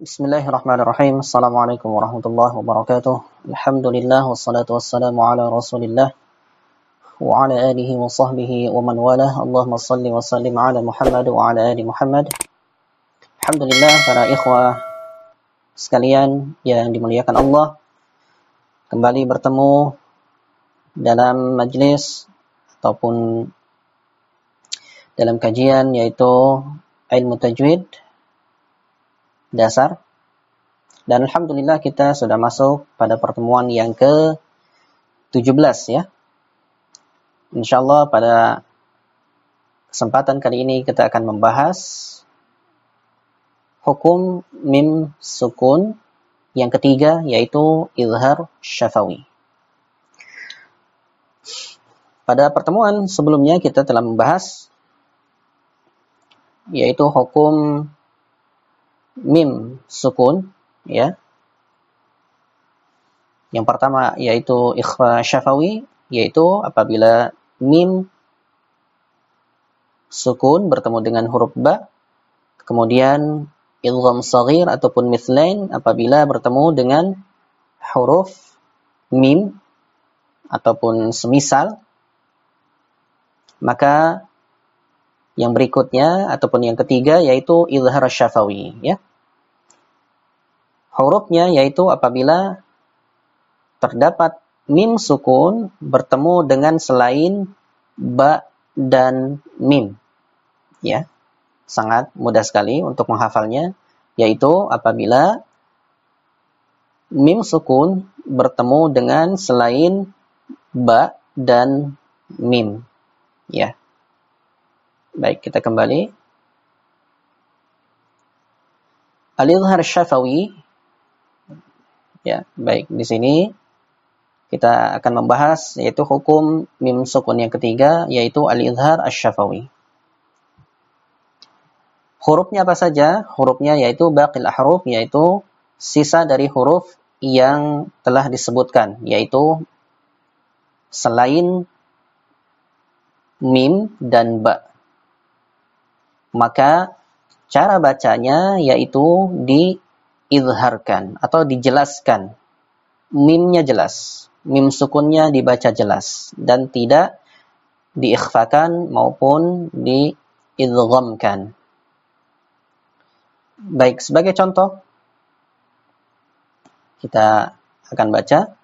Bismillahirrahmanirrahim. Assalamualaikum warahmatullahi wabarakatuh. Alhamdulillah wassalatu wassalamu ala Rasulillah wa ala alihi wa sahbihi wa man walah. Allahumma salli wa sallim ala Muhammad wa ala ali Muhammad. Alhamdulillah para ikhwah sekalian yang dimuliakan Allah kembali bertemu dalam majlis ataupun dalam kajian yaitu ilmu tajwid dasar. Dan Alhamdulillah kita sudah masuk pada pertemuan yang ke-17 ya. InsyaAllah pada kesempatan kali ini kita akan membahas hukum mim sukun yang ketiga yaitu izhar syafawi. Pada pertemuan sebelumnya kita telah membahas yaitu hukum mim sukun ya. Yang pertama yaitu ikhfa syafawi yaitu apabila mim sukun bertemu dengan huruf ba kemudian idgham saghir ataupun mithlain apabila bertemu dengan huruf mim ataupun semisal maka yang berikutnya ataupun yang ketiga yaitu izhar syafawi ya hurufnya yaitu apabila terdapat mim sukun bertemu dengan selain ba dan mim. Ya. Sangat mudah sekali untuk menghafalnya yaitu apabila mim sukun bertemu dengan selain ba dan mim. Ya. Baik, kita kembali. Al-izhar syafawi Ya, baik. Di sini kita akan membahas yaitu hukum mim sukun yang ketiga yaitu al-izhar asy-syafawi. Hurufnya apa saja? Hurufnya yaitu baqil ahruf yaitu sisa dari huruf yang telah disebutkan yaitu selain mim dan ba. Maka cara bacanya yaitu di diizharkan atau dijelaskan. Mimnya jelas. Mim sukunnya dibaca jelas. Dan tidak diikhfakan maupun diidghamkan. Baik, sebagai contoh, kita akan baca.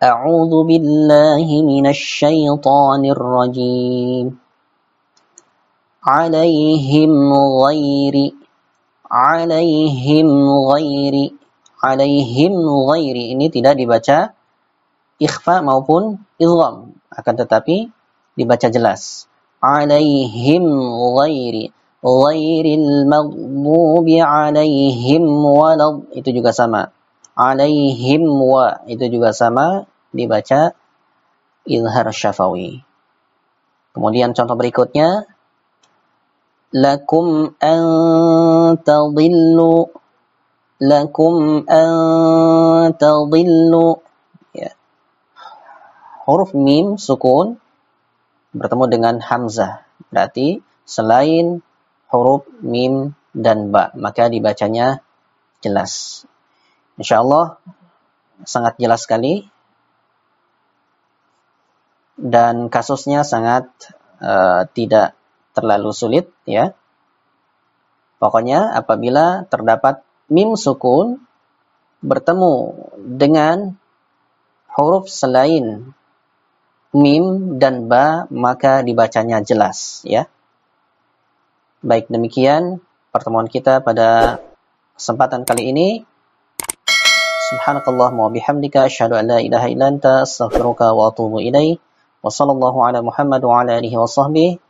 A'udzu billahi minasy syaithanir rajim. Alaihim ghairi alaihim ghairi alaihim ghairi ini tidak dibaca ikhfa maupun idgham akan tetapi dibaca jelas. alaihim ghairi ghairil maghdubi alaihim walad itu juga sama. alaihim wa. Itu juga sama dibaca izhar syafawi. Kemudian contoh berikutnya lakum an tadillu lakum an tadillu ya. huruf mim sukun bertemu dengan hamzah. Berarti selain huruf mim dan ba maka dibacanya jelas. Insyaallah sangat jelas sekali. Dan kasusnya sangat uh, tidak terlalu sulit ya. Pokoknya apabila terdapat mim sukun bertemu dengan huruf selain mim dan ba maka dibacanya jelas ya. Baik demikian pertemuan kita pada kesempatan kali ini. Subhanakallah wa bihamdika asyhadu an la ilaha illa anta astaghfiruka wa atubu ilaik. Wa sallallahu ala Muhammad wa ala alihi wa sahbihi